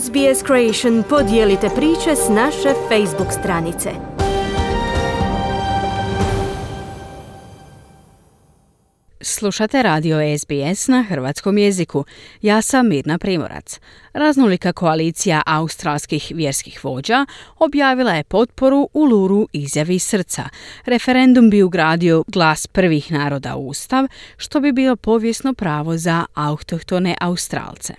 SBS Creation podijelite priče s naše Facebook stranice. Slušate radio SBS na hrvatskom jeziku. Ja sam Mirna Primorac. Raznolika koalicija australskih vjerskih vođa objavila je potporu u Luru izjavi srca. Referendum bi ugradio glas prvih naroda u Ustav, što bi bilo povijesno pravo za autohtone Australce.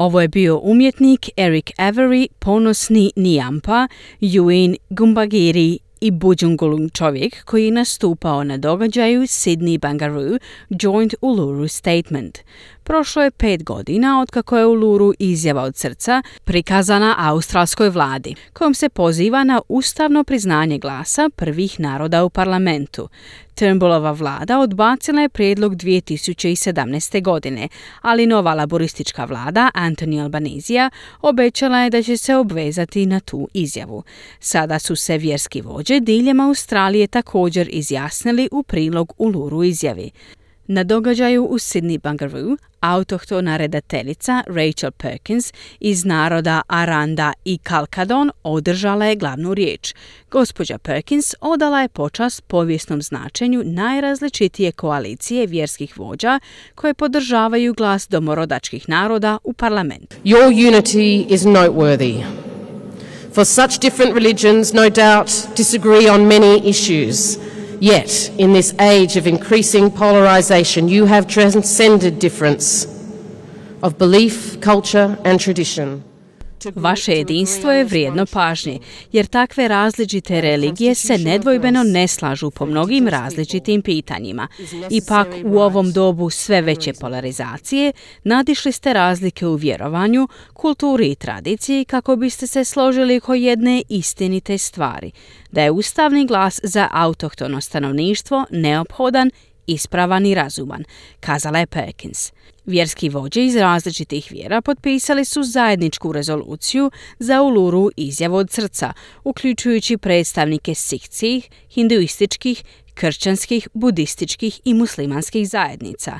Ovo je bio umjetnik Eric Avery, ponosni Nijampa, Yuin Gumbagiri i Bujungulung čovjek koji je nastupao na događaju Sydney Bangaroo Joint Uluru Statement. Prošlo je pet godina otkako je Uluru izjava od srca prikazana australskoj vladi, kojom se poziva na ustavno priznanje glasa prvih naroda u parlamentu. Turnbullova vlada odbacila je prijedlog 2017. godine, ali nova laboristička vlada Anthony Albanizija obećala je da će se obvezati na tu izjavu. Sada su se vjerski vođe diljem Australije također izjasnili u prilog Uluru izjavi. Na događaju u Sydney Bungaroo autohtona redateljica Rachel Perkins iz naroda Aranda i Kalkadon održala je glavnu riječ. Gospođa Perkins odala je počas povijesnom značenju najrazličitije koalicije vjerskih vođa koje podržavaju glas domorodačkih naroda u parlamentu. Your unity is noteworthy. For such different religions no doubt disagree on many issues. Yet, in this age of increasing polarization, you have transcended difference of belief, culture, and tradition. Vaše jedinstvo je vrijedno pažnje, jer takve različite religije se nedvojbeno ne slažu po mnogim različitim pitanjima. Ipak u ovom dobu sve veće polarizacije nadišli ste razlike u vjerovanju, kulturi i tradiciji kako biste se složili oko jedne istinite stvari, da je ustavni glas za autohtono stanovništvo neophodan ispravan i razuman, kazala je Perkins. Vjerski vođe iz različitih vjera potpisali su zajedničku rezoluciju za Uluru izjavu od srca, uključujući predstavnike sikcijih, hinduističkih, kršćanskih, budističkih i muslimanskih zajednica.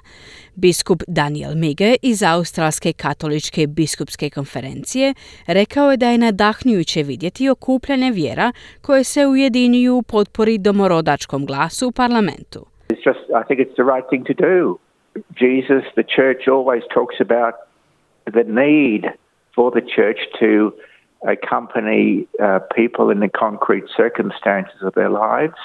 Biskup Daniel Mige iz Australske katoličke biskupske konferencije rekao je da je nadahnjujuće vidjeti okupljanje vjera koje se ujedinjuju u potpori domorodačkom glasu u parlamentu. It's just, I think it's the right thing to do. Jesus, the church always talks about the need for the church to accompany uh, people in the concrete circumstances of their lives.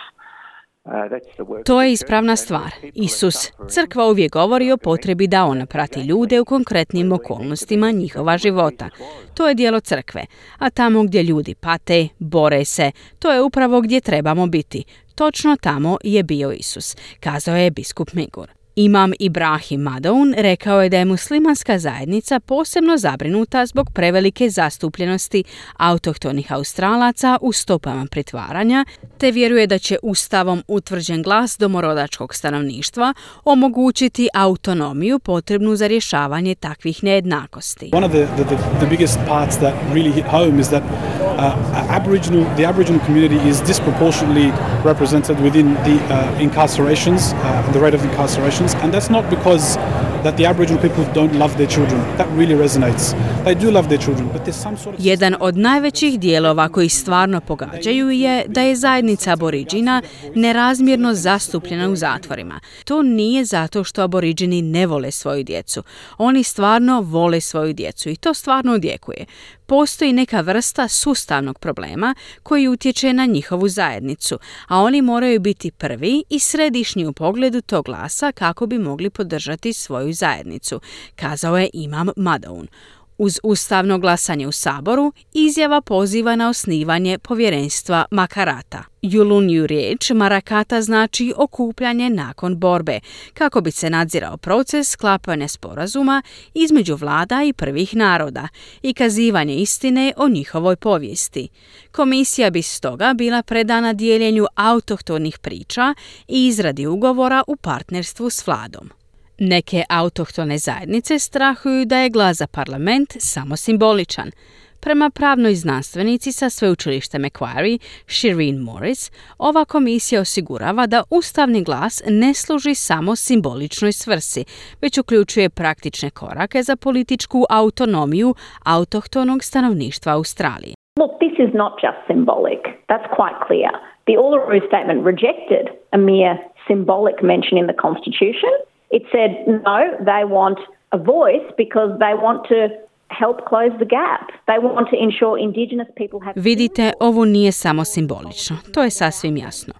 To je ispravna stvar. Isus, crkva uvijek govori o potrebi da ona prati ljude u konkretnim okolnostima njihova života. To je dijelo crkve, a tamo gdje ljudi pate, bore se, to je upravo gdje trebamo biti. Točno tamo je bio Isus, kazao je biskup Megur. Imam Ibrahim Madoun rekao je da je muslimanska zajednica posebno zabrinuta zbog prevelike zastupljenosti autohtonih Australaca u stopama pritvaranja, te vjeruje da će ustavom utvrđen glas domorodačkog stanovništva omogućiti autonomiju potrebnu za rješavanje takvih nejednakosti. One of the, the, the biggest parts that really hit home is that uh, Aboriginal, the Aboriginal community is disproportionately represented within the uh, incarcerations, uh, the rate of incarceration and that's not because that the Aboriginal people don't love their children. That really resonates. They do love their children, but there's some sort of... Jedan od najvećih dijelova koji stvarno pogađaju je da je zajednica aboriđina nerazmjerno zastupljena u zatvorima. To nije zato što aboriđini ne vole svoju djecu. Oni stvarno vole svoju djecu i to stvarno odjekuje postoji neka vrsta sustavnog problema koji utječe na njihovu zajednicu, a oni moraju biti prvi i središnji u pogledu tog glasa kako bi mogli podržati svoju zajednicu, kazao je Imam Madoun. Uz ustavno glasanje u Saboru, izjava poziva na osnivanje povjerenstva Makarata. Julunju riječ Marakata znači okupljanje nakon borbe, kako bi se nadzirao proces sklapanja sporazuma između vlada i prvih naroda i kazivanje istine o njihovoj povijesti. Komisija bi stoga bila predana dijeljenju autohtonih priča i izradi ugovora u partnerstvu s vladom. Neke autohtone zajednice strahuju da je glas za parlament samo simboličan. Prema pravnoj znanstvenici sa sveučilišta Macquarie, Shireen Morris, ova komisija osigurava da ustavni glas ne služi samo simboličnoj svrsi, već uključuje praktične korake za političku autonomiju autohtonog stanovništva Australije. Look, this is not just symbolic. That's quite clear. The Uluru Statement rejected a mere symbolic mention in the Constitution. It said no, they want a voice because they want to Vidite, ovo nije samo simbolično. To je sasvim jasno.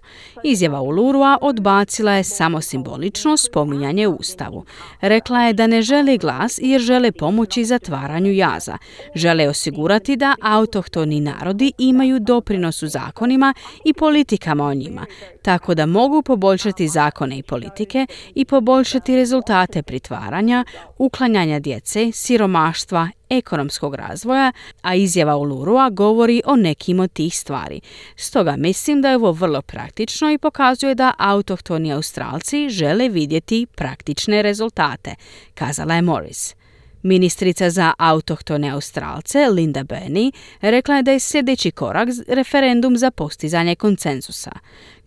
Izjava Ulurua odbacila je samo simbolično spominjanje Ustavu. Rekla je da ne želi glas jer žele pomoći zatvaranju jaza. Žele osigurati da autohtoni narodi imaju doprinos u zakonima i politikama o njima, tako da mogu poboljšati zakone i politike i poboljšati rezultate pritvaranja, uklanjanja djece, siromaštva, ekonomskog razvoja, a izjava Ulurua govori o nekim od tih stvari. Stoga mislim da je ovo vrlo praktično i pokazuje da autohtoni Australci žele vidjeti praktične rezultate, kazala je Morris. Ministrica za autohtone Australce, Linda Benny, rekla je da je sljedeći korak referendum za postizanje konsenzusa.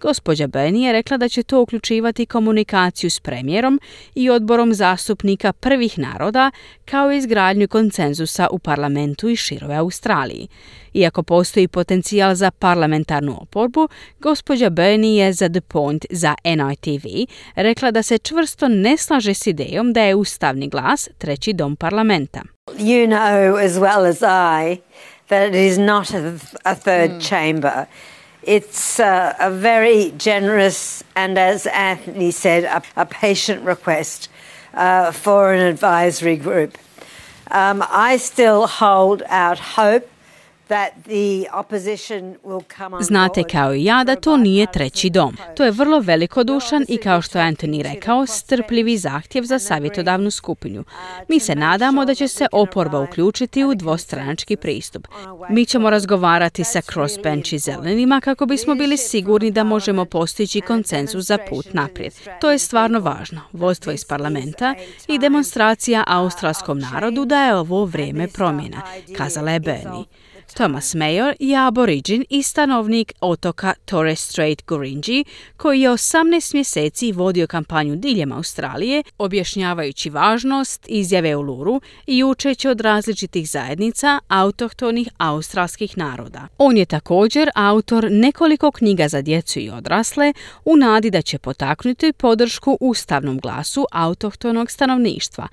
Gospođa Benny je rekla da će to uključivati komunikaciju s premijerom i odborom zastupnika prvih naroda, kao i izgradnju konsenzusa u parlamentu i širove Australiji. Iako postoji potencijal za parlamentarnu oporbu, gospođa Benny je za The Point za NITV rekla da se čvrsto ne slaže s idejom da je ustavni glas treći dom parlamenta. You know as well as I that it is not a, third mm. chamber. It's uh, a very generous and, as Anthony said, a, a patient request uh, for an advisory group. Um, I still hold out hope Znate kao i ja da to nije treći dom. To je vrlo velikodušan i kao što je Anthony rekao, strpljivi zahtjev za savjetodavnu skupinu. Mi se nadamo da će se oporba uključiti u dvostranački pristup. Mi ćemo razgovarati sa crossbench i zelenima kako bismo bili sigurni da možemo postići konsenzus za put naprijed. To je stvarno važno. Vodstvo iz parlamenta i demonstracija australskom narodu da je ovo vrijeme promjena, kazala je Bernie. Thomas Mayor je aboriđin i stanovnik otoka Torres Strait Gorinji, koji je 18 mjeseci vodio kampanju diljem Australije, objašnjavajući važnost izjave Uluru i učeći od različitih zajednica autohtonih australskih naroda. On je također autor nekoliko knjiga za djecu i odrasle u nadi da će potaknuti podršku ustavnom glasu autohtonog stanovništva.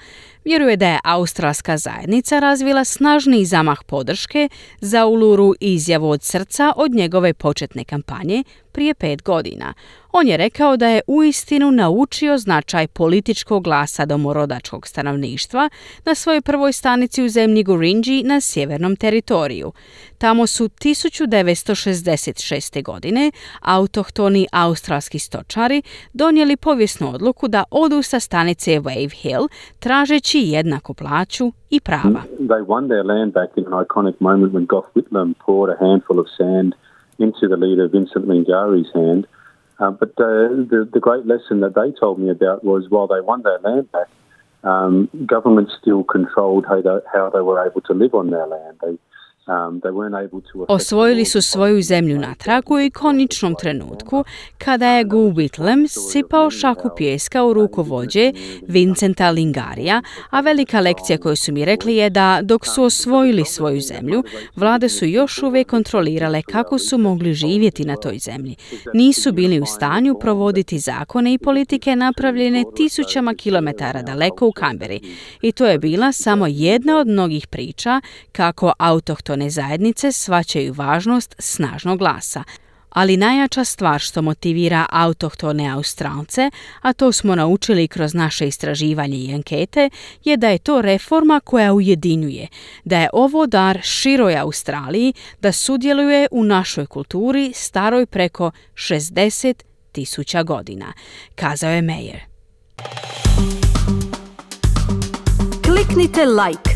Vjeruje da je australska zajednica razvila snažni zamah podrške za Uluru izjavu od srca od njegove početne kampanje prije pet godina. On je rekao da je uistinu naučio značaj političkog glasa domorodačkog stanovništva na svojoj prvoj stanici u zemlji Gurinji na sjevernom teritoriju. Tamo su 1966. godine autohtoni australski stočari donijeli povijesnu odluku da odu sa stanice Wave Hill tražeći jednaku plaću i prava. They won their land back in an iconic moment when Gough Whitlam poured a handful of sand into the leader Vincent Lingari's hand. Um, but uh, the, the great lesson that they told me about was while they won their land back, um, government still controlled how they, how they were able to live on their land. They Osvojili su svoju zemlju na tragu i koničnom trenutku kada je Gu Whitlam sipao šaku pjeska u rukovođe Vincenta Lingarija, a velika lekcija koju su mi rekli je da dok su osvojili svoju zemlju, vlade su još uvijek kontrolirale kako su mogli živjeti na toj zemlji. Nisu bili u stanju provoditi zakone i politike napravljene tisućama kilometara daleko u Kamberi. I to je bila samo jedna od mnogih priča kako autohton autohtone zajednice svaćaju važnost snažnog glasa, ali najjača stvar što motivira autohtone Australce, a to smo naučili kroz naše istraživanje i ankete, je da je to reforma koja ujedinjuje, da je ovo dar široj Australiji da sudjeluje u našoj kulturi staroj preko 60 tisuća godina, kazao je Meyer. Kliknite like,